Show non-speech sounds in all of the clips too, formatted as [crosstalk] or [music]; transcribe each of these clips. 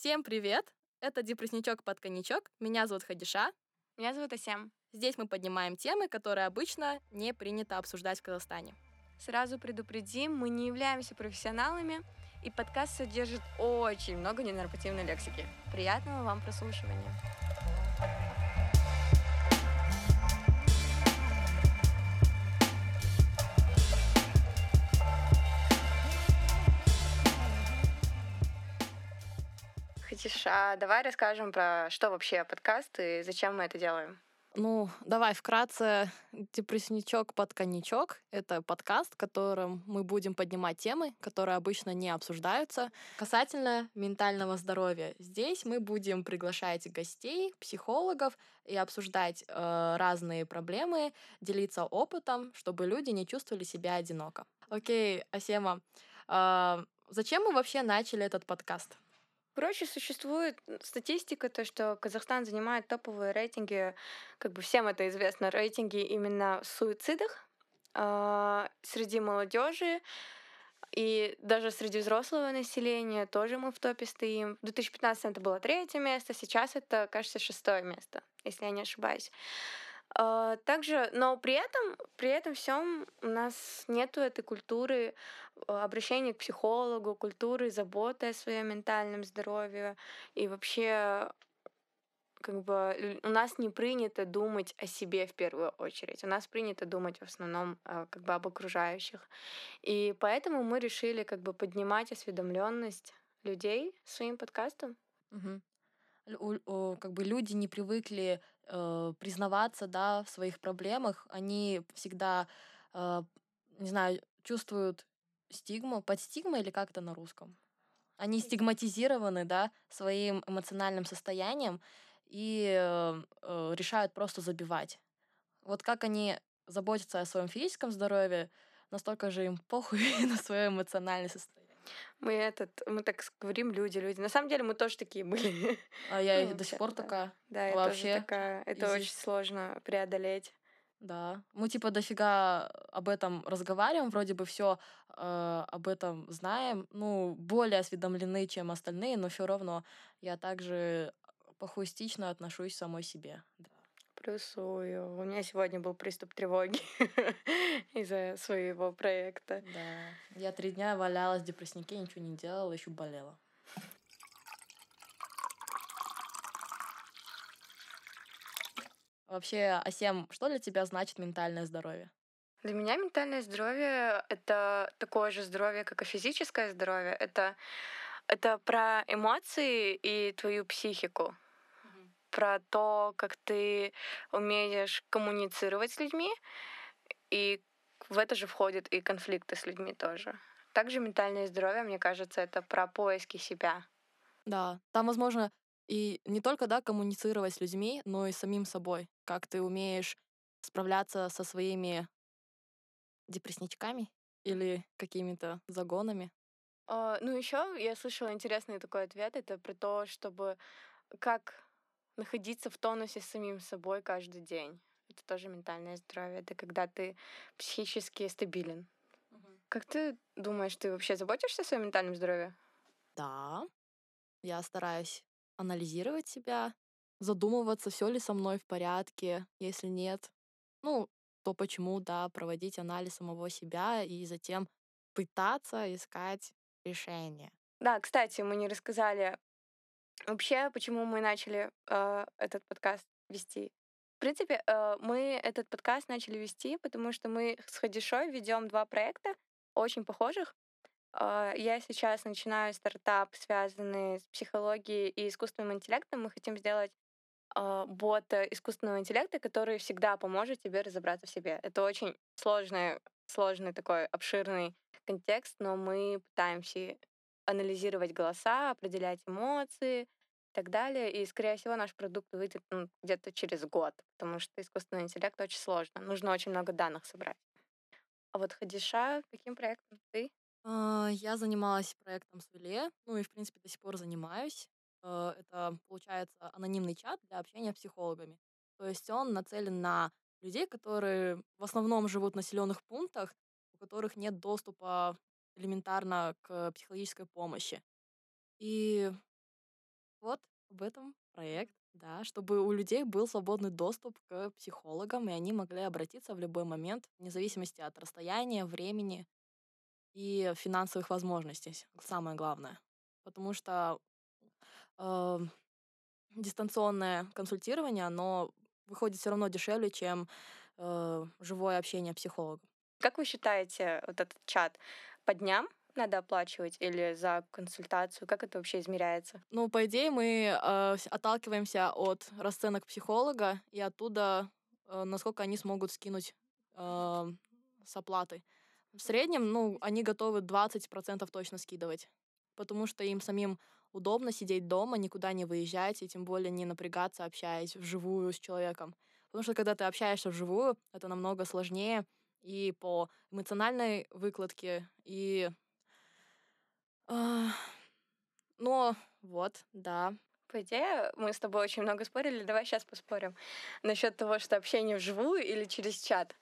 Всем привет! Это депрессничок под коньячок. Меня зовут Хадиша. Меня зовут Асем. Здесь мы поднимаем темы, которые обычно не принято обсуждать в Казахстане. Сразу предупредим, мы не являемся профессионалами, и подкаст содержит очень много ненормативной лексики. Приятного вам прослушивания. Хатиша, давай расскажем про что вообще подкаст и зачем мы это делаем. Ну, давай вкратце. Депрессничок под коньячок — это подкаст, в котором мы будем поднимать темы, которые обычно не обсуждаются, касательно ментального здоровья. Здесь мы будем приглашать гостей, психологов и обсуждать э, разные проблемы, делиться опытом, чтобы люди не чувствовали себя одиноко. Окей, Асема, э, зачем мы вообще начали этот подкаст? Короче, существует статистика, то, что Казахстан занимает топовые рейтинги, как бы всем это известно, рейтинги именно в суицидах э, среди молодежи и даже среди взрослого населения тоже мы в топе стоим. В 2015 это было третье место, сейчас это, кажется, шестое место, если я не ошибаюсь. А, также, но при этом, при этом всем у нас нету этой культуры а, обращения к психологу, культуры заботы о своем ментальном здоровье и вообще как бы у нас не принято думать о себе в первую очередь. У нас принято думать в основном а, как бы об окружающих. И поэтому мы решили как бы поднимать осведомленность людей своим подкастом. Угу как бы люди не привыкли э, признаваться, да, в своих проблемах, они всегда, э, не знаю, чувствуют стигму, под стигмой или как это на русском? Они стигматизированы, да, своим эмоциональным состоянием и э, э, решают просто забивать. Вот как они заботятся о своем физическом здоровье, настолько же им похуй [laughs] на свое эмоциональное состояние. Мы этот, мы так говорим люди, люди. На самом деле мы тоже такие были. А я [laughs] ну, до сих пор такая. Да, я Вообще. тоже такая. Это Изи. очень сложно преодолеть. Да. Мы типа дофига об этом разговариваем, вроде бы все э, об этом знаем, ну, более осведомлены, чем остальные, но все равно я также похуистично отношусь к самой себе. Да. Плюсую. У меня сегодня был приступ тревоги [laughs] из-за своего проекта. Да. Я три дня валялась в депресснике, ничего не делала, еще болела. Вообще, Асем, что для тебя значит ментальное здоровье? Для меня ментальное здоровье — это такое же здоровье, как и физическое здоровье. Это, это про эмоции и твою психику про то, как ты умеешь коммуницировать с людьми, и в это же входят и конфликты с людьми тоже. Также ментальное здоровье, мне кажется, это про поиски себя. Да, там, возможно, и не только, да, коммуницировать с людьми, но и самим собой. Как ты умеешь справляться со своими депрессничками или какими-то загонами. Uh, ну, еще я слышала интересный такой ответ. Это про то, чтобы как находиться в тонусе с самим собой каждый день. Это тоже ментальное здоровье. Это когда ты психически стабилен. Угу. Как ты думаешь, ты вообще заботишься о своем ментальном здоровье? Да. Я стараюсь анализировать себя, задумываться, все ли со мной в порядке. Если нет, ну, то почему, да, проводить анализ самого себя и затем пытаться искать решение. Да, кстати, мы не рассказали Вообще, почему мы начали э, этот подкаст вести? В принципе, э, мы этот подкаст начали вести, потому что мы с Хадишой ведем два проекта, очень похожих. Э, я сейчас начинаю стартап, связанный с психологией и искусственным интеллектом. Мы хотим сделать э, бота искусственного интеллекта, который всегда поможет тебе разобраться в себе. Это очень сложный, сложный такой обширный контекст, но мы пытаемся анализировать голоса, определять эмоции и так далее. И, скорее всего, наш продукт выйдет ну, где-то через год, потому что искусственный интеллект очень сложно. Нужно очень много данных собрать. А вот Хадиша, каким проектом ты? А, я занималась проектом Свеле, ну и, в принципе, до сих пор занимаюсь. А, это, получается, анонимный чат для общения с психологами. То есть он нацелен на людей, которые в основном живут в населенных пунктах, у которых нет доступа элементарно к психологической помощи. И Вот об этом проект, да, чтобы у людей был свободный доступ к психологам, и они могли обратиться в любой момент, вне зависимости от расстояния, времени и финансовых возможностей, самое главное. Потому что э, дистанционное консультирование, оно выходит все равно дешевле, чем э, живое общение психолога. Как вы считаете, вот этот чат по дням надо оплачивать или за консультацию? Как это вообще измеряется? Ну, по идее, мы э, отталкиваемся от расценок психолога и оттуда, э, насколько они смогут скинуть э, с оплатой. В среднем, ну, они готовы 20% точно скидывать, потому что им самим удобно сидеть дома, никуда не выезжать, и тем более не напрягаться, общаясь вживую с человеком. Потому что когда ты общаешься вживую, это намного сложнее и по эмоциональной выкладке, и... Но вот, да. По идее, мы с тобой очень много спорили. Давай сейчас поспорим насчет того, что общение вживую или через чат.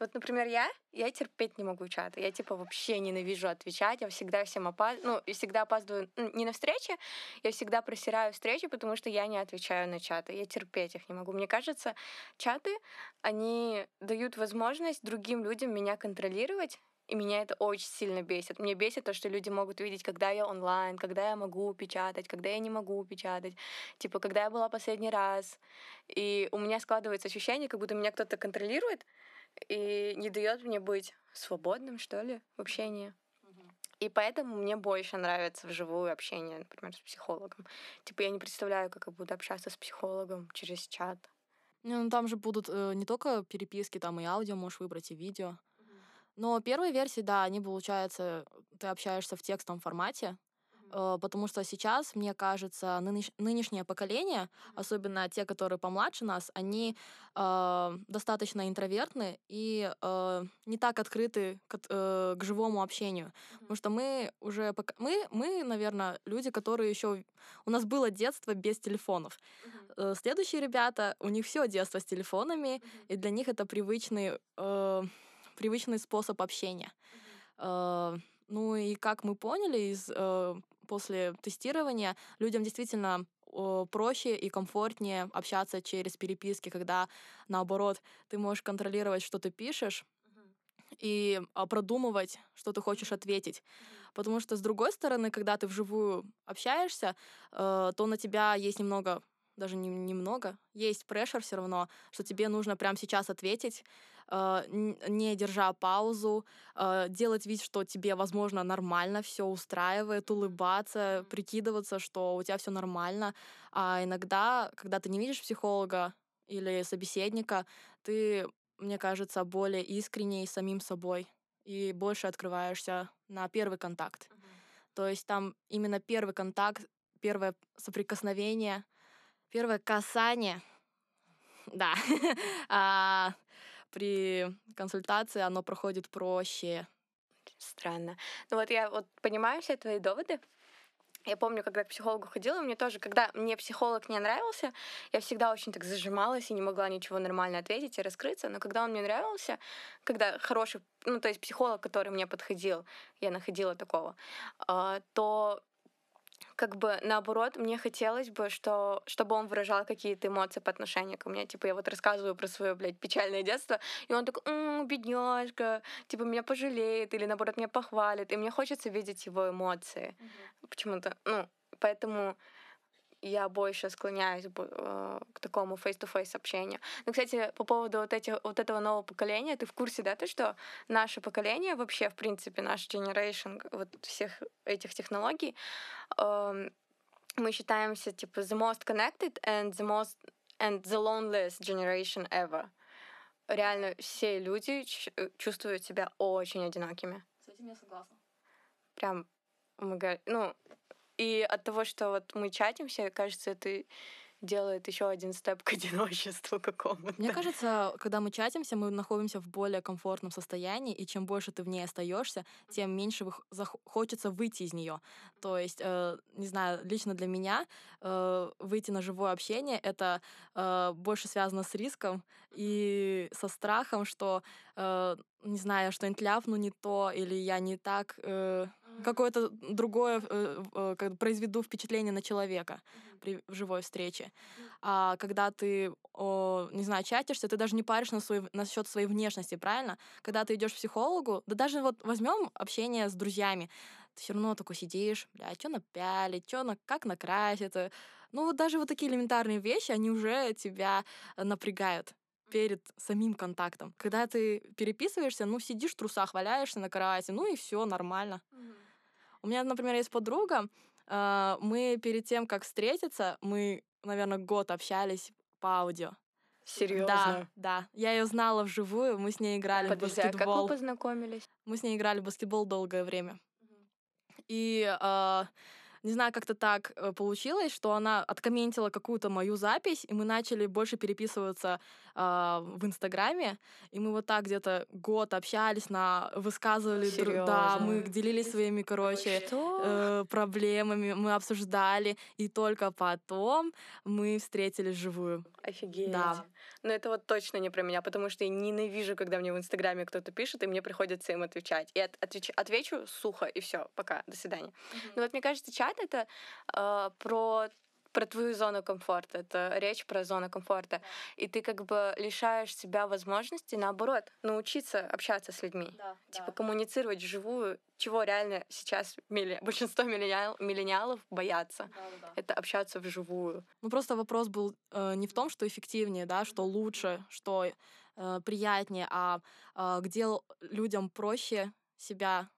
Вот, например, я, я терпеть не могу чаты. Я, типа, вообще ненавижу отвечать. Я всегда всем опаздываю. Ну, и всегда опаздываю не на встрече, я всегда просираю встречи, потому что я не отвечаю на чаты. Я терпеть их не могу. Мне кажется, чаты, они дают возможность другим людям меня контролировать, и меня это очень сильно бесит. Мне бесит то, что люди могут видеть, когда я онлайн, когда я могу печатать, когда я не могу печатать. Типа, когда я была последний раз. И у меня складывается ощущение, как будто меня кто-то контролирует, и не дает мне быть свободным, что ли, в общении. И поэтому мне больше нравится вживую общение, например, с психологом. Типа я не представляю, как я буду общаться с психологом через чат. Ну, там же будут э, не только переписки, там и аудио можешь выбрать, и видео. Но первые версии, да, они, получается, ты общаешься в текстовом формате, потому что сейчас, мне кажется, нынеш- нынешнее поколение, особенно те, которые помладше нас, они э, достаточно интровертны и э, не так открыты к, э, к живому общению. Mm-hmm. Потому что мы уже... Пока... Мы, мы, наверное, люди, которые еще... У нас было детство без телефонов. Mm-hmm. Следующие ребята, у них все детство с телефонами, mm-hmm. и для них это привычный, э, привычный способ общения. Mm-hmm. Э, ну и как мы поняли из э, после тестирования людям действительно проще и комфортнее общаться через переписки, когда наоборот ты можешь контролировать, что ты пишешь, и а, продумывать, что ты хочешь ответить. Потому что, с другой стороны, когда ты вживую общаешься, э, то на тебя есть немного, даже не, немного, есть прешер все равно, что тебе нужно прямо сейчас ответить, Э, не держа паузу, э, делать вид, что тебе, возможно, нормально все устраивает, улыбаться, прикидываться, что у тебя все нормально. А иногда, когда ты не видишь психолога или собеседника, ты, мне кажется, более искренний самим собой и больше открываешься на первый контакт. Uh-huh. То есть там именно первый контакт, первое соприкосновение, первое касание, [laughs] да, а, при консультации оно проходит проще. Странно. Ну вот я вот понимаю все твои доводы. Я помню, когда к психологу ходила, мне тоже, когда мне психолог не нравился, я всегда очень так зажималась и не могла ничего нормально ответить и раскрыться. Но когда он мне нравился, когда хороший, ну то есть психолог, который мне подходил, я находила такого, а, то как бы наоборот, мне хотелось бы, что, чтобы он выражал какие-то эмоции по отношению ко мне. Типа, я вот рассказываю про свое, блядь, печальное детство, и он такой, м-м, бедняжка, типа, меня пожалеет, или наоборот, меня похвалит. И мне хочется видеть его эмоции. Mm-hmm. Почему-то, ну, поэтому я больше склоняюсь э, к такому face-to-face общению. Ну, кстати, по поводу вот, этих, вот этого нового поколения, ты в курсе, да, то, что наше поколение вообще, в принципе, наш generation вот всех этих технологий, э, мы считаемся, типа, the most connected and the most and the loneliest generation ever. Реально, все люди э, чувствуют себя очень одинокими. С этим я согласна. Прям, ну, и от того, что вот мы чатимся, кажется, это делает еще один степ к одиночеству [laughs] какому-то. Мне кажется, когда мы чатимся, мы находимся в более комфортном состоянии, и чем больше ты в ней остаешься, тем меньше хочется выйти из нее. То есть, э, не знаю, лично для меня э, выйти на живое общение это э, больше связано с риском и со страхом, что э, не знаю, что-нибудь ляпну не то, или я не так э, какое-то другое, э, э, как произведу впечатление на человека при живой встрече. А когда ты, о, не знаю, чатишься, ты даже не паришь на свой, насчет своей внешности, правильно? Когда ты идешь к психологу, да даже вот возьмем общение с друзьями, ты все равно такой сидишь, бля, что напялить, что на, как накраситься. Ну вот даже вот такие элементарные вещи, они уже тебя э, напрягают перед самим контактом. Когда ты переписываешься, ну, сидишь в трусах, валяешься на кровати, ну и все нормально. Mm-hmm. У меня, например, есть подруга, э, мы перед тем, как встретиться, мы, наверное, год общались по аудио. Серьезно? Да, да. Я ее знала вживую, мы с ней играли Подожди, в баскетбол. А как вы познакомились? Мы с ней играли в баскетбол долгое время. И э, не знаю, как-то так э, получилось, что она откомментила какую-то мою запись, и мы начали больше переписываться э, в Инстаграме, и мы вот так где-то год общались, на высказывали, друг, да, мы делились своими, короче, э, проблемами, мы обсуждали, и только потом мы встретились живую. Офигеть. Да. Но это вот точно не про меня, потому что я ненавижу, когда мне в Инстаграме кто-то пишет, и мне приходится им отвечать. И от, отвеч, отвечу сухо, и все, пока, до свидания. Mm-hmm. Но вот мне кажется, чат это э, про про твою зону комфорта. Это речь про зону комфорта. И ты как бы лишаешь себя возможности, наоборот, научиться общаться с людьми. Да, типа да. коммуницировать вживую, чего реально сейчас милли... большинство миллениал... миллениалов боятся. Да, да. Это общаться вживую. Ну просто вопрос был э, не в том, что эффективнее, да, что лучше, что э, приятнее, а э, где людям проще себя,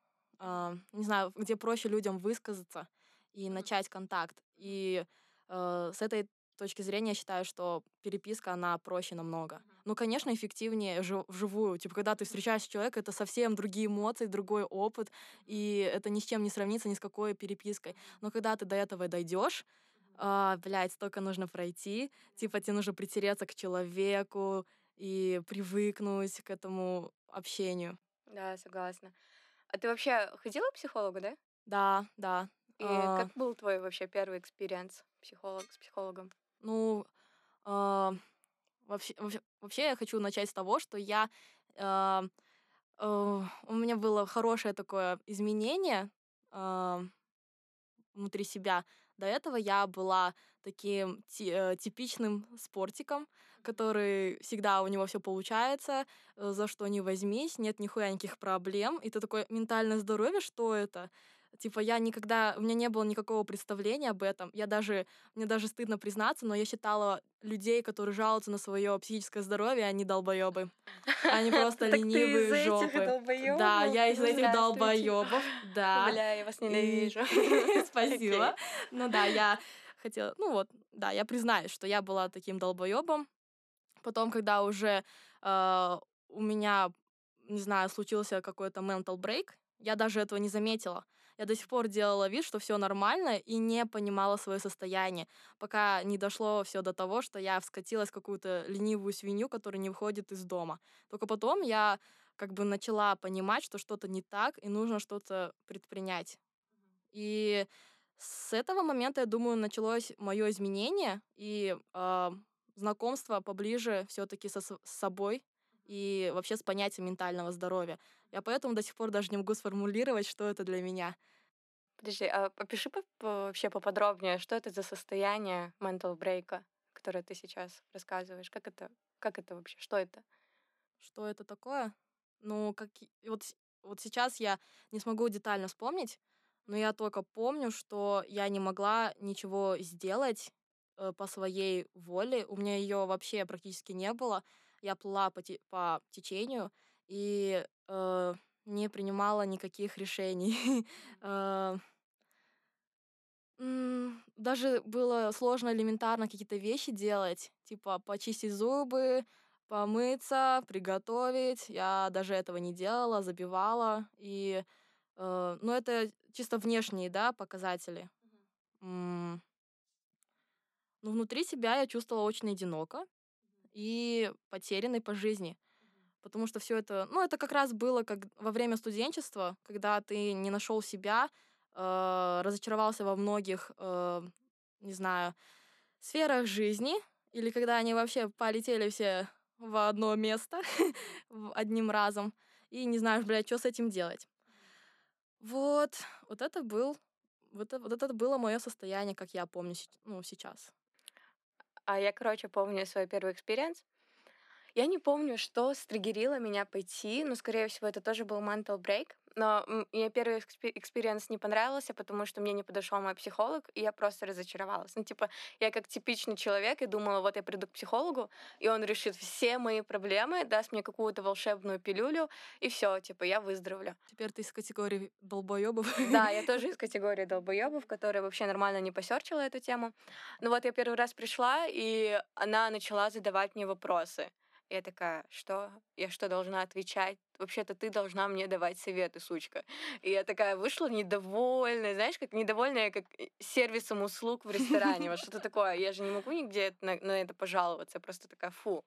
э, не знаю, где проще людям высказаться и начать контакт. И э, с этой точки зрения я считаю, что переписка, она проще намного. Ну, конечно, эффективнее жив, вживую. Типа, когда ты встречаешься с человеком, это совсем другие эмоции, другой опыт, и это ни с чем не сравнится, ни с какой перепиской. Но когда ты до этого дойдешь, а, блядь, столько нужно пройти. Типа, тебе нужно притереться к человеку и привыкнуть к этому общению. Да, согласна. А ты вообще ходила к психологу, да? Да, да. И а... как был твой вообще первый experience психолог, с психологом? Ну, а, вообще, вообще, вообще я хочу начать с того, что я... А, а, у меня было хорошее такое изменение а, внутри себя. До этого я была таким э, типичным спортиком, который всегда у него все получается, э, за что не возьмись, нет нихуя никаких проблем. И ты такое ментальное здоровье, что это? Типа я никогда, у меня не было никакого представления об этом. Я даже, мне даже стыдно признаться, но я считала людей, которые жалуются на свое психическое здоровье, они долбоебы. Они [laughs] просто ленивые жопы. Да, я из этих долбоебов. Да. Бля, я вас ненавижу. [laughs] [laughs] Спасибо. Ну да, я хотела, ну вот, да, я признаюсь, что я была таким долбоебом. Потом, когда уже э, у меня, не знаю, случился какой-то mental break, я даже этого не заметила. Я до сих пор делала вид, что все нормально, и не понимала свое состояние, пока не дошло все до того, что я вскатилась в какую-то ленивую свинью, которая не выходит из дома. Только потом я как бы начала понимать, что что-то не так, и нужно что-то предпринять. И с этого момента, я думаю, началось мое изменение и э, знакомство поближе все-таки со с собой и вообще с понятием ментального здоровья. Я поэтому до сих пор даже не могу сформулировать, что это для меня. Подожди, а попиши по вообще поподробнее, что это за состояние mental break, которое ты сейчас рассказываешь? Как это, как это вообще, что это? Что это такое? Ну, как вот, вот сейчас я не смогу детально вспомнить, но я только помню, что я не могла ничего сделать э, по своей воле. У меня ее вообще практически не было. Я плыла по, те, по течению, и э, не принимала никаких решений. [laughs] Э, даже было сложно элементарно какие-то вещи делать, типа почистить зубы, помыться, приготовить. Я даже этого не делала, забивала. И, э, ну, это чисто внешние, да, показатели. Mm. Но внутри себя я чувствовала очень одиноко и потерянной по жизни потому что все это, ну, это как раз было как во время студенчества, когда ты не нашел себя, э, разочаровался во многих, э, не знаю, сферах жизни, или когда они вообще полетели все в одно место [laughs] одним разом, и не знаешь, блядь, что с этим делать. Вот, вот это был, вот, вот это было мое состояние, как я помню, ну, сейчас. А я, короче, помню свой первый experience. Я не помню, что стригерило меня пойти, но, скорее всего, это тоже был mental break. Но мне первый experience не понравился, потому что мне не подошел мой психолог, и я просто разочаровалась. Ну, типа, я как типичный человек и думала, вот я приду к психологу, и он решит все мои проблемы, даст мне какую-то волшебную пилюлю, и все, типа, я выздоровлю. Теперь ты из категории долбоебов. Да, я [laughs] тоже из категории долбоебов, которая вообще нормально не посерчила эту тему. Ну вот я первый раз пришла, и она начала задавать мне вопросы. Я такая, что? Я что, должна отвечать? Вообще-то ты должна мне давать советы, сучка. И я такая вышла недовольная, знаешь, как недовольная, как э, сервисом услуг в ресторане. Вот что-то такое. Я же не могу нигде на, на это пожаловаться. Я просто такая, фу,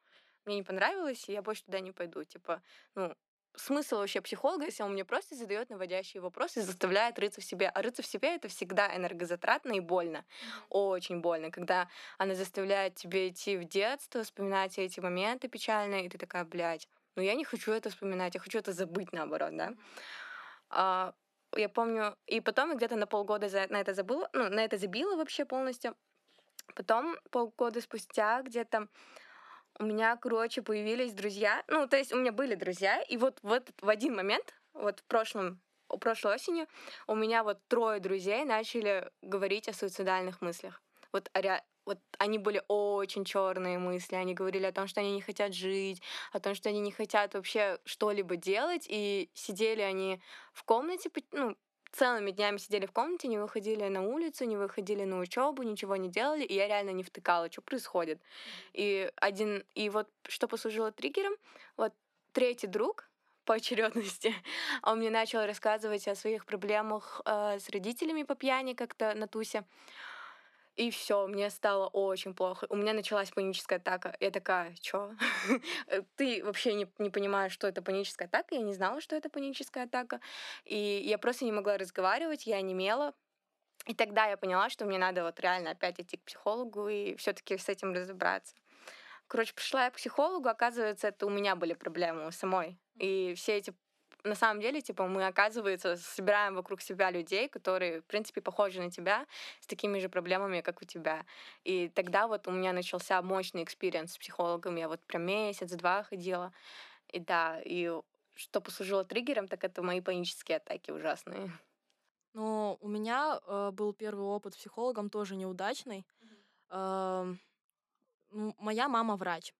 мне не понравилось, и я больше туда не пойду. Типа, ну, смысл вообще психолога, если он мне просто задает наводящие вопросы и заставляет рыться в себе. А рыться в себе это всегда энергозатратно и больно. Очень больно, когда она заставляет тебе идти в детство, вспоминать эти моменты печальные, и ты такая, блядь, ну я не хочу это вспоминать, я хочу это забыть наоборот, да. А, я помню, и потом я где-то на полгода за, на это забыла, ну, на это забила вообще полностью. Потом полгода спустя где-то у меня, короче, появились друзья. Ну, то есть у меня были друзья, и вот, вот в один момент, вот в прошлом прошлой осенью у меня вот трое друзей начали говорить о суицидальных мыслях. Вот, о, вот они были очень черные мысли. Они говорили о том, что они не хотят жить, о том, что они не хотят вообще что-либо делать. И сидели они в комнате, ну, целыми днями сидели в комнате, не выходили на улицу, не выходили на учебу, ничего не делали, и я реально не втыкала, что происходит. И один, и вот что послужило триггером, вот третий друг, по очередности. [laughs] Он мне начал рассказывать о своих проблемах э, с родителями по пьяни как-то на тусе. И все, мне стало очень плохо. У меня началась паническая атака. Я такая, чё? [laughs] Э, ты вообще не, не понимаешь, что это паническая атака. Я не знала, что это паническая атака. И я просто не могла разговаривать, я немела. И тогда я поняла, что мне надо вот реально опять идти к психологу и все таки с этим разобраться. Короче, пришла я к психологу, оказывается, это у меня были проблемы у самой. И все эти на самом деле, типа, мы, оказывается, собираем вокруг себя людей, которые, в принципе, похожи на тебя, с такими же проблемами, как у тебя. И тогда вот у меня начался мощный experience с психологом. Я вот прям месяц-два ходила. И да, и что послужило триггером, так это мои панические атаки ужасные. Ну, у меня э, был первый опыт с психологом тоже неудачный. Mm-hmm. Э, моя мама врач.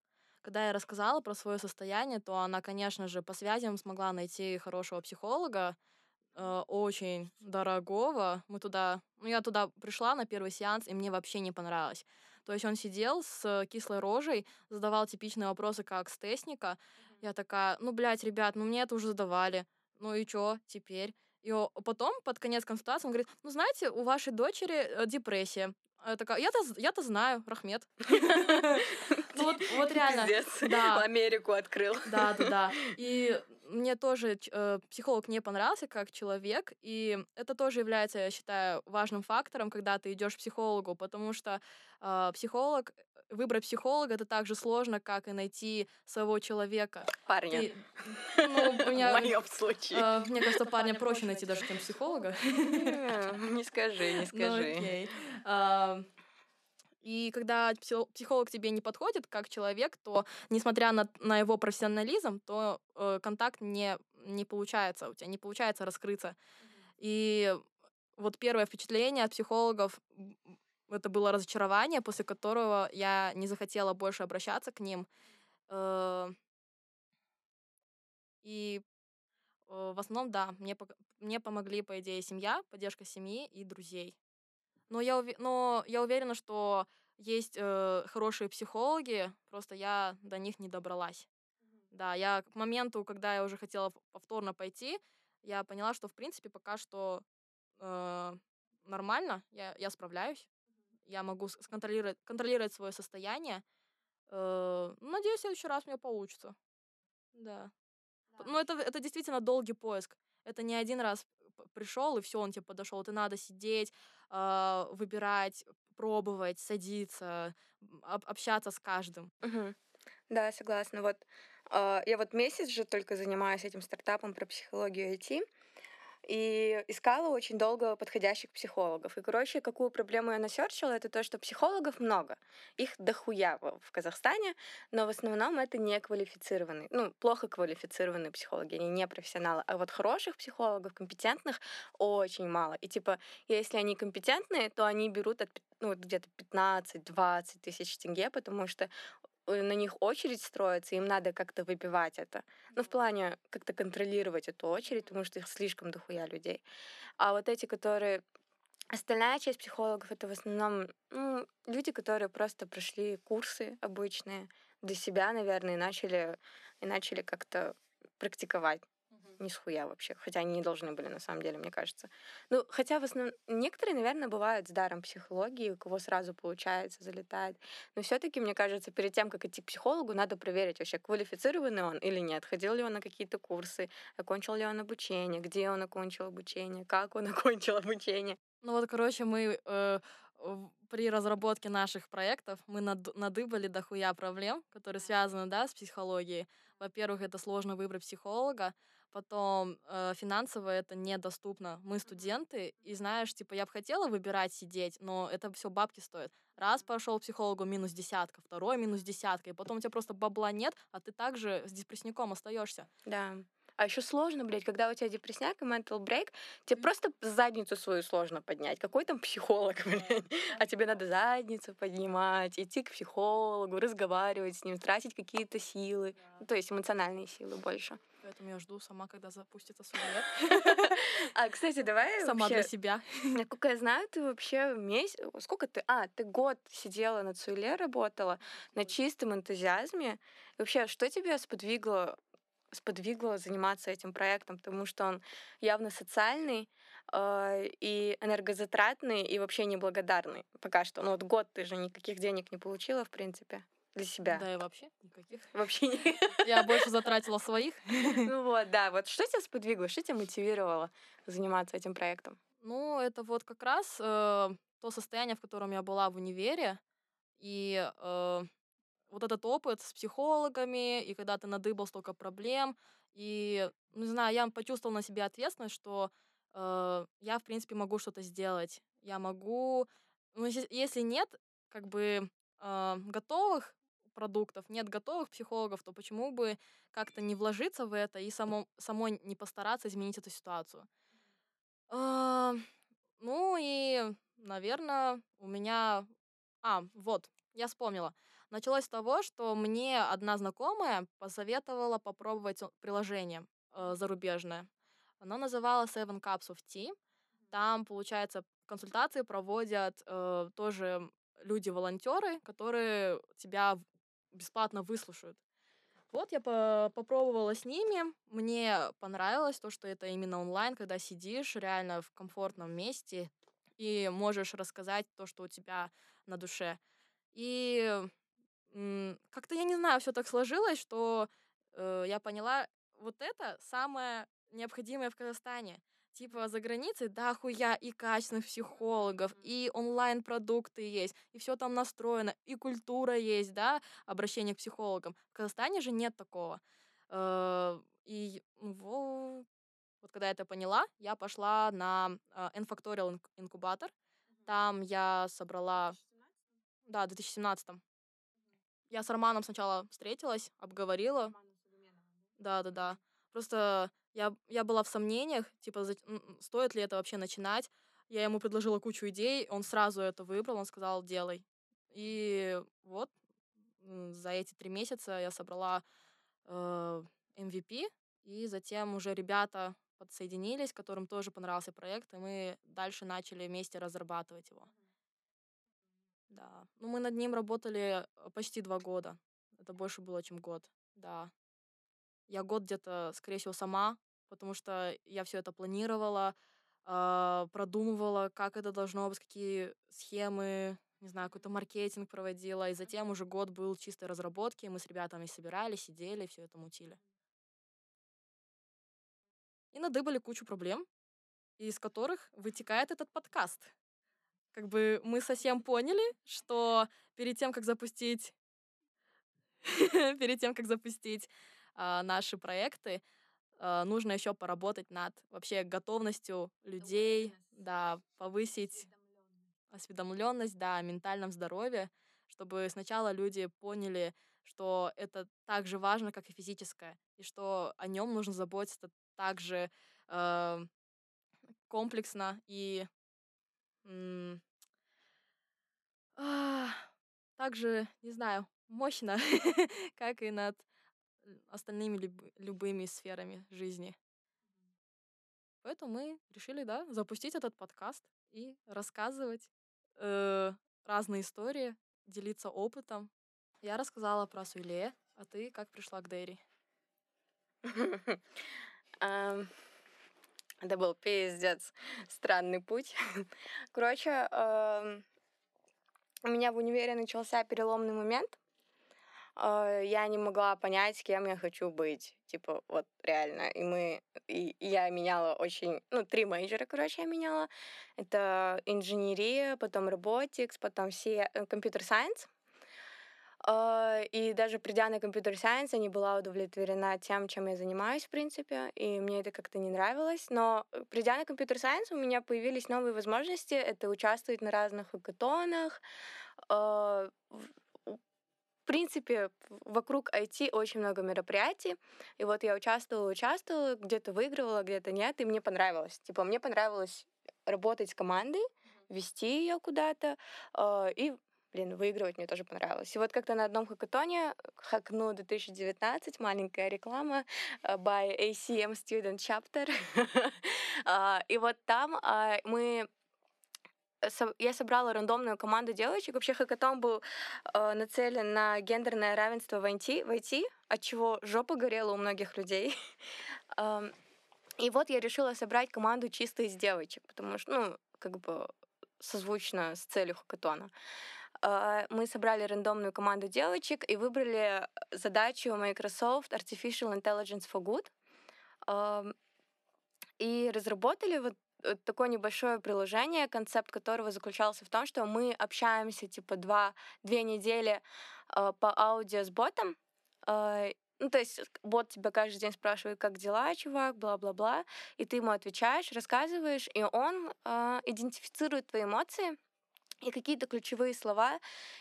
Когда я рассказала про свое состояние, то она, конечно же, по связям смогла найти хорошего психолога, э, очень дорогого. Мы туда, ну я туда пришла на первый сеанс, и мне вообще не понравилось. То есть он сидел с кислой рожей, задавал типичные вопросы, как с тестника. Я такая, ну, блядь, ребят, ну мне это уже задавали. Ну и чё теперь? И потом, под конец консультации, он говорит, ну, знаете, у вашей дочери э, депрессия. Я такая, я-то, я-то знаю, Рахмет. [laughs] [laughs] Ну вот, [laughs] вот реально. Да. Америку открыл. Да, да, да. [laughs] И мне тоже э, психолог не понравился как человек, и это тоже является, я считаю, важным фактором, когда ты идешь к психологу, потому что э, психолог выбрать психолога это так же сложно, как и найти своего человека. Парня. Ты, [laughs] ну, у меня, В моем случае. Э, мне кажется, парня проще найти даже, чем психолога. Не скажи, не ну, скажи. И когда психолог тебе не подходит как человек, то, несмотря на, на его профессионализм, то э, контакт не, не получается, у тебя не получается раскрыться. И вот первое впечатление от психологов это было разочарование, после которого я не захотела больше обращаться к ним. Э, и э, в основном, да, мне, мне помогли, по идее, семья, поддержка семьи и друзей. Но я, но я уверена, что есть э, хорошие психологи, просто я до них не добралась. Да, я к моменту, когда я уже хотела повторно пойти, я поняла, что, в принципе, пока что э, нормально, я, я справляюсь я могу сконтролировать контролировать свое состояние. Э, надеюсь, в следующий раз у меня получится. Да. да. Но это, это действительно долгий поиск. Это не один раз пришел, и все, он тебе подошел. Это надо сидеть, э, выбирать, пробовать, садиться, об, общаться с каждым. Угу. Да, согласна. Вот э, я вот месяц же только занимаюсь этим стартапом про психологию IT. И искала очень долго подходящих психологов. И, короче, какую проблему я насерчила, это то, что психологов много. Их дохуя в Казахстане, но в основном это не квалифицированные, ну, плохо квалифицированные психологи, они не профессионалы. А вот хороших психологов, компетентных, очень мало. И, типа, если они компетентные, то они берут от ну, где-то 15-20 тысяч тенге, потому что Э, на них очередь строится, им надо как-то выбивать это. Ну, в плане как-то контролировать эту очередь, потому что их слишком дохуя людей. А вот эти, которые... Остальная часть психологов — это в основном ну, люди, которые просто прошли курсы обычные для себя, наверное, и начали, и начали как-то практиковать ни с хуя вообще. Хотя они не должны были, на самом деле, мне кажется. Ну, хотя в основном... Некоторые, наверное, бывают с даром психологии, у кого сразу получается, залетает. Но все таки мне кажется, перед тем, как идти к психологу, надо проверить вообще, квалифицированный он или нет, ходил ли он на какие-то курсы, окончил ли он обучение, где он окончил обучение, как он [laughs] окончил обучение. Ну вот, короче, мы э, при разработке наших проектов мы над, надыбали дохуя проблем, которые связаны, да, с психологией. Во-первых, это сложно выбрать психолога, Потом э, финансово это недоступно. Мы студенты, и знаешь, типа, я бы хотела выбирать сидеть, но это все бабки стоит. Раз пошел психологу минус десятка, второй минус десятка, и потом у тебя просто бабла нет, а ты также с депрессником остаешься. Да. А еще сложно, блядь, когда у тебя депрессняк и mental break, тебе просто задницу свою сложно поднять. Какой там психолог, [laughs] блядь? А тебе надо задницу поднимать, идти к психологу, разговаривать с ним, тратить какие-то силы. Ну, то есть эмоциональные силы больше. Поэтому я жду сама, когда запустится Сулер. [laughs] А, кстати, давай Сама для себя. [laughs] Насколько я знаю, ты вообще месяц... Сколько ты... А, ты год сидела на Цуйле, работала на чистом энтузиазме. вообще, что тебя сподвигло сподвигло заниматься этим проектом, потому что он явно социальный э, и энергозатратный и вообще неблагодарный пока что. Ну вот год ты же никаких денег не получила, в принципе для себя. Да, и вообще никаких. [laughs] Вообще не. Я больше [laughs] затратила своих. Ну [laughs] вот, да. Вот что тебя сподвигло, что тебя мотивировало заниматься этим проектом? Ну, это вот как раз э, то состояние, в котором я была в универе, и э, вот этот опыт с психологами, и когда ты надыбал столько проблем, и, ну, не знаю, я почувствовала на себе ответственность, что э, я, в принципе, могу что-то сделать. Я могу... Ну, если нет, как бы э, готовых продуктов, нет готовых психологов, то почему бы как-то не вложиться в это и само, самой не постараться изменить эту ситуацию? А, ну и, наверное, у меня... А, вот, я вспомнила. Началось с того, что мне одна знакомая посоветовала попробовать приложение э, зарубежное. Оно называлось Seven Cups of Tea. Там, получается, консультации проводят э, тоже люди-волонтеры, которые тебя бесплатно выслушают. Вот я по попробовала с ними. Мне понравилось то, что это именно онлайн, когда сидишь реально в комфортном месте и можешь рассказать то, что у тебя на душе. И как-то, я не знаю, все так сложилось, что э, я поняла, вот это самое необходимое в Казахстане типа за границей, да, хуя и качественных психологов, и онлайн-продукты есть, и все там настроено, и культура есть, да, обращение к психологам. В Казахстане же нет такого. Э, и вот когда я это поняла, я пошла на N-Factorial инкубатор. Там я собрала... Да, в 2017 Я с Романом сначала встретилась, обговорила. Да, да, да. Просто я, я была в сомнениях, типа, за, стоит ли это вообще начинать. Я ему предложила кучу идей, он сразу это выбрал, он сказал, делай. И вот за эти три месяца я собрала э, MVP, и затем уже ребята подсоединились, которым тоже понравился проект, и мы дальше начали вместе разрабатывать его. Да. Ну, мы над ним работали э, почти два года. Это больше было, чем год. Да. Я год где-то, скорее всего, сама, потому что я все это планировала, э, продумывала, как это должно быть, какие схемы, не знаю, какой-то маркетинг проводила. И затем уже год был чистой разработки. Мы с ребятами собирали, сидели, все это мутили. И надыбали кучу проблем, из которых вытекает этот подкаст. Как бы мы совсем поняли, что перед тем, как запустить [laughs] перед тем, как запустить а, наши проекты, нужно еще поработать над вообще готовностью людей, да, повысить осведомленность, да, о ментальном здоровье, чтобы сначала люди поняли, что это так же важно, как и физическое, и что о нем нужно заботиться так же э, комплексно и м- а, также, не знаю, мощно, [laughs] как и над остальными люб- любыми сферами жизни. Поэтому мы решили, да, запустить этот подкаст и рассказывать э, разные истории, делиться опытом. Я рассказала про Суйле, а ты как пришла к Дэри? [laughs] Это был пиздец странный путь. [laughs] Короче, у меня в универе начался переломный момент. А, я не могла понять, кем я хочу быть. Типа, вот реально. И мы... И я меняла очень... Ну, три major а, короче, я меняла. Это инженерия, потом robotics, потом все... Э, computer science. А, и даже придя на компьютер-сайенс, я не была удовлетворена тем, чем я занимаюсь, в принципе, и мне это как-то не нравилось. Но э, придя на компьютер-сайенс, у меня появились новые возможности. Это участвовать на разных хакатонах. Принципе, вокруг IT очень много мероприятий. И вот я участвовала, участвовала, где-то выигрывала, где-то нет, и мне понравилось. Типа, мне понравилось работать с командой, вести ее куда-то, а, и блин, выигрывать мне тоже понравилось. И вот как-то на одном хакатоне, Хакну 2019, маленькая реклама, э, by ACM Student Chapter, [laughs] а, и вот там а, мы я собрала рандомную команду девочек. Вообще хакатон был э, нацелен на гендерное равенство в IT, в IT, от чего жопа горела у многих людей. [laughs] И вот я решила собрать команду чисто из девочек, потому что, ну, как бы созвучно с целью хакатона. А, мы собрали рандомную команду девочек и выбрали задачу Microsoft Artificial Intelligence for Good и разработали вот э, такое небольшое приложение, концепт которого заключался в том, что мы общаемся типа два, две недели э, по аудио с ботом. Э, ну, то есть бот тебя каждый день спрашивает, как дела, чувак, бла-бла-бла, и ты ему отвечаешь, рассказываешь, и он э, идентифицирует твои эмоции, и какие-то ключевые слова,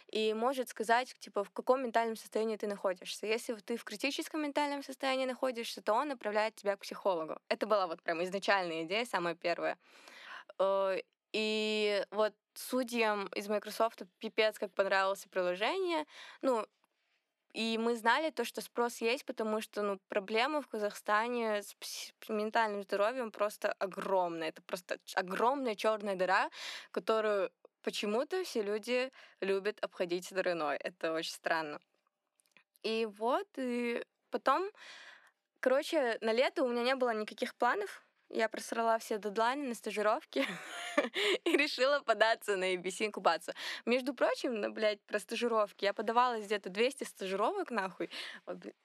и может сказать, типа, в каком ментальном состоянии ты находишься. Если ты в критическом ментальном состоянии находишься, то он направляет тебя к психологу. Это была вот прям изначальная идея, самая первая. Э, и вот судьям из Microsoft пипец как понравилось приложение. Ну, и мы знали то, что спрос есть, потому что ну, проблемы в Казахстане с ментальным здоровьем просто огромная. Это просто огромная черная дыра, которую почему-то все люди любят обходить стороной. Это очень странно. И вот, и потом, короче, на лето у меня не было никаких планов. Я просрала все дедлайны на стажировки [laughs] и решила податься на ABC инкубацию. Между прочим, ну, блядь, про стажировки. Я подавалась где-то 200 стажировок, нахуй.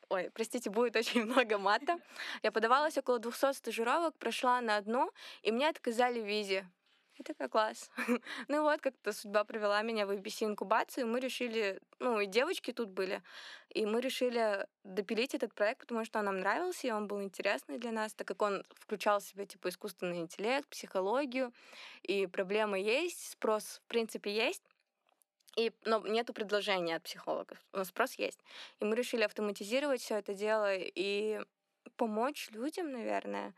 Ой, простите, будет [laughs] очень много мата. Я подавалась около 200 стажировок, прошла на одну, и мне отказали в визе. И такая, класс. [laughs] ну вот, как-то судьба привела меня в ABC-инкубацию, мы решили, ну и девочки тут были, и мы решили допилить этот проект, потому что он нам нравился, и он был интересный для нас, так как он включал в себя, типа, искусственный интеллект, психологию, и проблемы есть, спрос, в принципе, есть, и, но нету предложения от психологов, но спрос есть. И мы решили автоматизировать все это дело и помочь людям, наверное.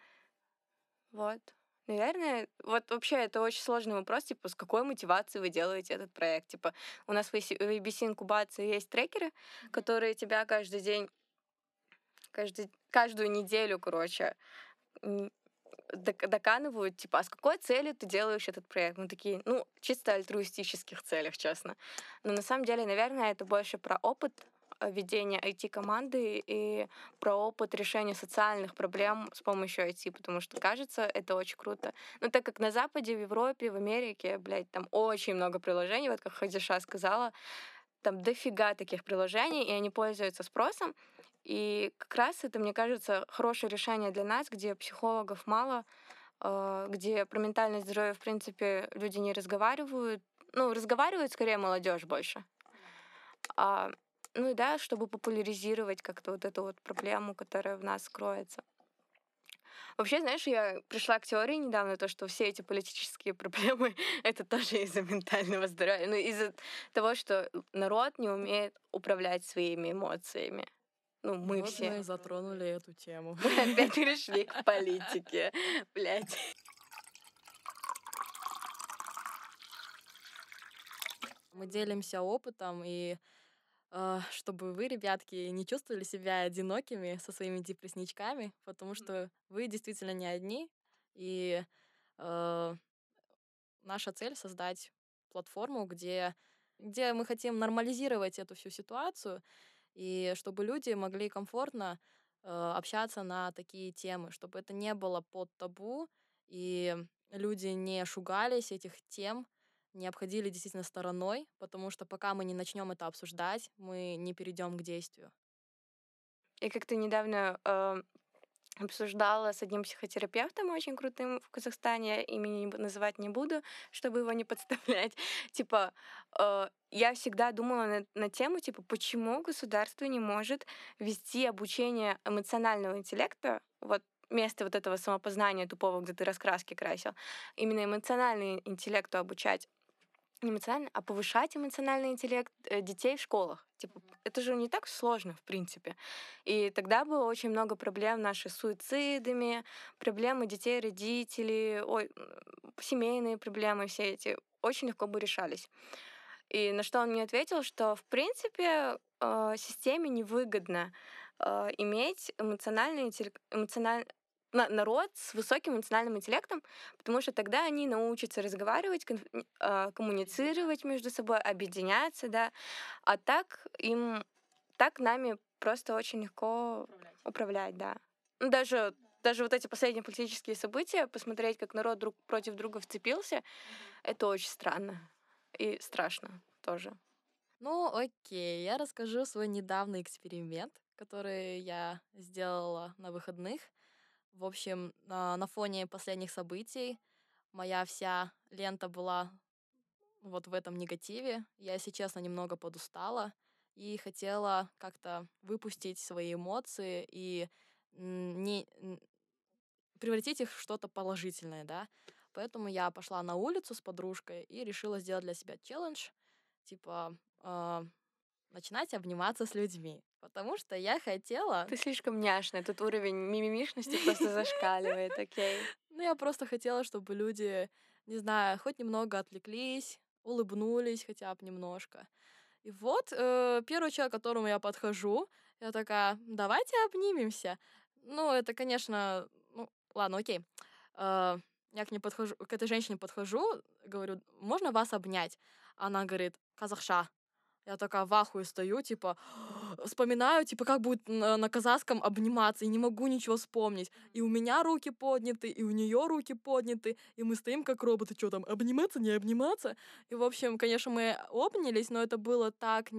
Вот. Наверное, вот вообще это очень сложный вопрос, типа, с какой мотивацией вы делаете этот проект? Типа, у нас в ABC инкубации есть трекеры, которые тебя каждый день, каждый, каждую неделю, короче, доканывают, типа, а с какой целью ты делаешь этот проект? Мы такие, ну, чисто альтруистических целях, честно. Но на самом деле, наверное, это больше про опыт, ведения IT-команды и про опыт решения социальных проблем с помощью IT, потому что, кажется, это очень круто. Но так как на Западе, в Европе, в Америке, блядь, там очень много приложений, вот как Хадиша сказала, там дофига таких приложений, и они пользуются спросом. И как раз это, мне кажется, хорошее решение для нас, где психологов мало, а, где про ментальное здоровье, в принципе, люди не разговаривают. Ну, разговаривают скорее молодежь больше. А ну и да, чтобы популяризировать как-то вот эту вот проблему, которая в нас кроется. Вообще, знаешь, я пришла к теории недавно, то, что все эти политические [laughs] проблемы — это тоже из-за ментального здоровья. Ну, из-за того, что народ не умеет управлять своими эмоциями. Ну, мы вот все. мы затронули эту тему. Мы опять [laughs] перешли к политике. Блять. Мы делимся опытом, и чтобы вы, ребятки, не чувствовали себя одинокими со своими депрессничками, потому что вы действительно не одни, и э, наша цель создать платформу, где, где мы хотим нормализировать эту всю ситуацию, и чтобы люди могли комфортно э, общаться на такие темы, чтобы это не было под табу, и люди не шугались этих тем, не обходили действительно стороной, потому что пока мы не начнем это обсуждать, мы не перейдем к действию. Я как-то недавно э, обсуждала с одним психотерапевтом очень крутым в Казахстане, имени называть не буду, чтобы его не подставлять. [laughs] Типа, э, я всегда думала на, на тему, типа, почему государство не может вести обучение эмоционального интеллекта, вот вместо вот этого самопознания тупого, где ты раскраски красил, именно эмоциональный интеллекту обучать эмоционально, а повышать эмоциональный интеллект э, детей в школах. Типа, это же не так сложно, в принципе. И тогда было очень много проблем наши с суицидами, проблемы детей, родителей, ой, семейные проблемы все эти очень легко бы решались. И на что он мне ответил, что, в принципе, э, системе невыгодно э, иметь эмоциональный, эмоциональный народ с высоким эмоциональным интеллектом, потому что тогда они научатся разговаривать, а, коммуницировать между собой, объединяться, да. А так им, так нами просто очень легко управлять, управлять да. Ну, даже даже вот эти последние политические события, посмотреть, как народ друг против друга вцепился, mm-hmm. это очень странно и страшно тоже. Ну, окей, я расскажу свой недавний эксперимент, который я сделала на выходных. В общем, на, фоне последних событий моя вся лента была вот в этом негативе. Я, если честно, немного подустала и хотела как-то выпустить свои эмоции и не превратить их в что-то положительное, да. Поэтому я пошла на улицу с подружкой и решила сделать для себя челлендж, типа э, начинать обниматься с людьми. Потому что я хотела... Ты слишком няшная, тут уровень мимимишности просто зашкаливает, окей. [laughs] Ну, я просто хотела, чтобы люди, не знаю, хоть немного отвлеклись, улыбнулись хотя бы немножко. И вот э, первый человек, к которому я подхожу, я такая, давайте обнимемся. Ну, это, конечно, ну, ладно, окей. Э, я к ней подхожу, к этой женщине подхожу, говорю, можно вас обнять? Она говорит, казахша. Я такая в ахуе стою, типа, вспоминаю, типа, как будет на, на казахском обниматься, и не могу ничего вспомнить. И у меня руки подняты, и у нее руки подняты, и мы стоим как роботы, что там, обниматься, не обниматься? И, в общем, конечно, мы обнялись, но это было так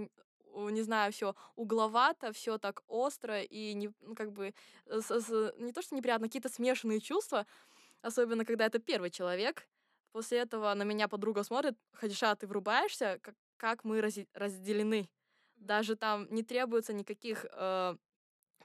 не знаю, все угловато, все так остро и не, ну, как бы с, с, не то что неприятно, какие-то смешанные чувства, особенно когда это первый человек. После этого на меня подруга смотрит, Хадиша, ты врубаешься, как, как мы разделены. Даже там не требуется никаких э,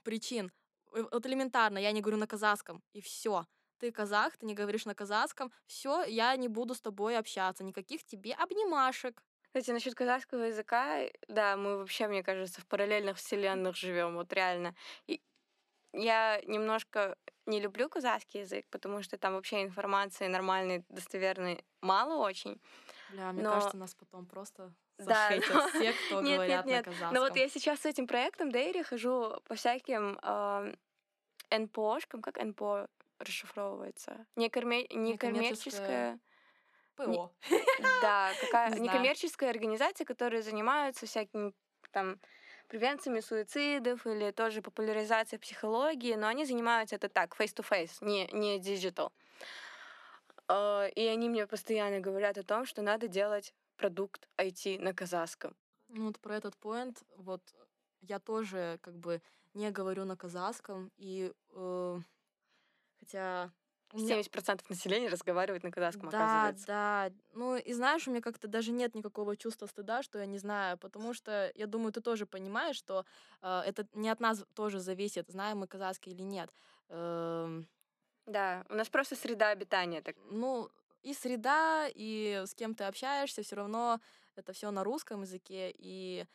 причин. Э, вот элементарно, я не говорю на казахском, и все. Ты казах, ты не говоришь на казахском, все, я не буду с тобой общаться, никаких тебе обнимашек. Кстати, насчет казахского языка, да, мы вообще, мне кажется, в параллельных вселенных живем, вот реально. И я немножко не люблю казахский язык, потому что там вообще информации нормальной, достоверной мало очень. Бля, мне Но... кажется, нас потом просто да, но... все, кто нет, говорят нет, нет. на казахском. Но вот я сейчас с этим проектом Дейри хожу по всяким э, НПОшкам, как НПО расшифровывается? Некоммер... Некоммерческая... ПО. Да, [laughs] какая некоммерческая организация, которая занимается всякими там превенциями суицидов или тоже популяризацией психологии, но они занимаются это так, face-to-face, не, не digital. Uh, и они мне постоянно говорят о том, что надо делать продукт IT на казахском. Ну вот про этот поинт, вот я тоже как бы не говорю на казахском, и э, хотя... 70% населения разговаривает на казахском, да, оказывается. Да, Ну и знаешь, у меня как-то даже нет никакого чувства стыда, что я не знаю, потому что я думаю, ты тоже понимаешь, что э, это не от нас тоже зависит, знаем мы казахский или нет. Э, Да, у нас просто среда обитания так. Ну, и среда, и с кем ты общаешься, все равно это все на русском языке, и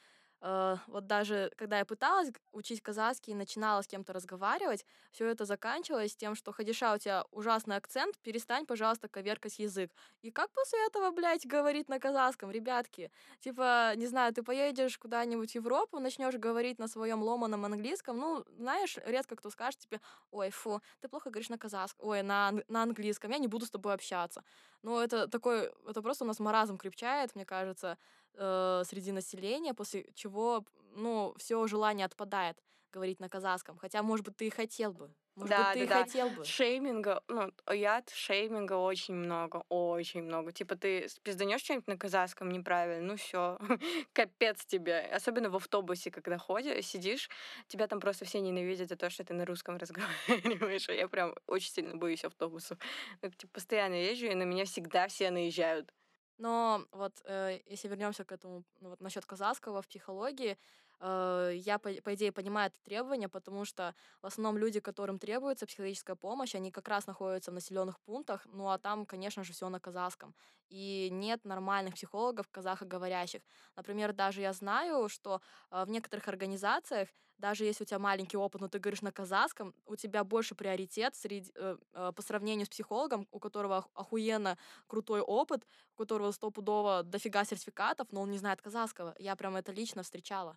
Э, вот даже когда я пыталась учить казахский и начинала с кем-то разговаривать, все это заканчивалось тем, что Хадиша, у тебя ужасный акцент, перестань, пожалуйста, коверкать язык. И как после этого, блядь, говорить на казахском, ребятки? Типа, не знаю, ты поедешь куда-нибудь в Европу, начнешь говорить на своем ломаном английском, ну, знаешь, редко кто скажет тебе, ой, фу, ты плохо говоришь на казахском, ой, на, на английском, я не буду с тобой общаться. Ну, это такой, это просто у нас маразм крепчает, мне кажется, э, среди населения, после чего, ну, все желание отпадает говорить на казахском. Хотя, может быть, ты и хотел бы. Может да, быть, ты да, и хотел бы. Шейминга, ну, я шейминга очень много, очень много. Типа ты пизданешь что-нибудь на казахском неправильно, ну все, [laughs] капец тебе. Особенно в автобусе, когда ходишь, сидишь, тебя там просто все ненавидят за то, что ты на русском [laughs] разговариваешь. Я прям очень сильно боюсь автобусов. Я, типа, постоянно езжу, и на меня всегда все наезжают. Но вот э, если вернемся к этому, ну, вот насчет казахского в психологии, э, я, по, по идее, понимаю это требование, потому что в основном люди, которым требуется психологическая помощь, они как раз находятся в населенных пунктах, ну а там, конечно же, все на казахском. И нет нормальных психологов казахоговорящих. Например, даже я знаю, что э, в некоторых организациях даже если у тебя маленький опыт, но ты говоришь на казахском, у тебя больше приоритет среди, э, э, по сравнению с психологом, у которого охуенно крутой опыт, у которого стопудово дофига сертификатов, но он не знает казахского. Я прям это лично встречала.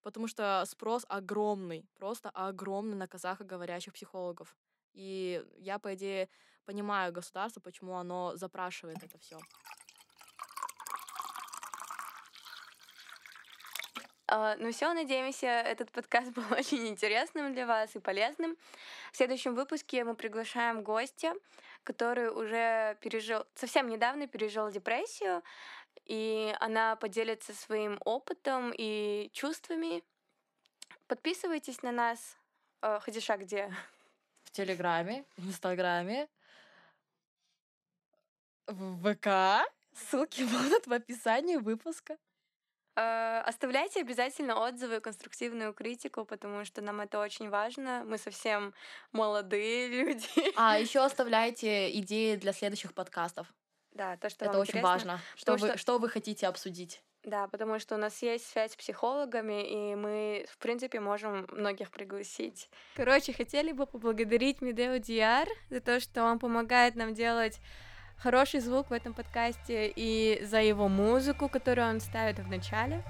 Потому что спрос огромный, просто огромный на казахоговорящих психологов. И я, по идее, понимаю государство, почему оно запрашивает это все. Ну все, надеемся, этот подкаст [laughs] был очень интересным для вас и полезным. В следующем выпуске мы приглашаем гостя, который уже пережил, совсем недавно пережил депрессию, и она поделится своим опытом и чувствами. Подписывайтесь на нас. Э, Хадиша где? [laughs] В Телеграме, в Инстаграме, в ВК. Ссылки [laughs] будут в описании выпуска. Э, оставляйте обязательно отзывы, конструктивную критику, потому что нам это очень важно. Мы совсем молодые [laughs] люди. А еще оставляйте идеи для следующих подкастов. Да, то, что это очень интересно. важно. Что вы, что... что вы хотите обсудить? Да, потому что у нас есть связь с психологами, и мы, в принципе, можем многих пригласить. Короче, хотели бы поблагодарить Медео Диар за то, что он помогает нам делать хороший звук в этом подкасте и за его музыку, которую он ставит в начале.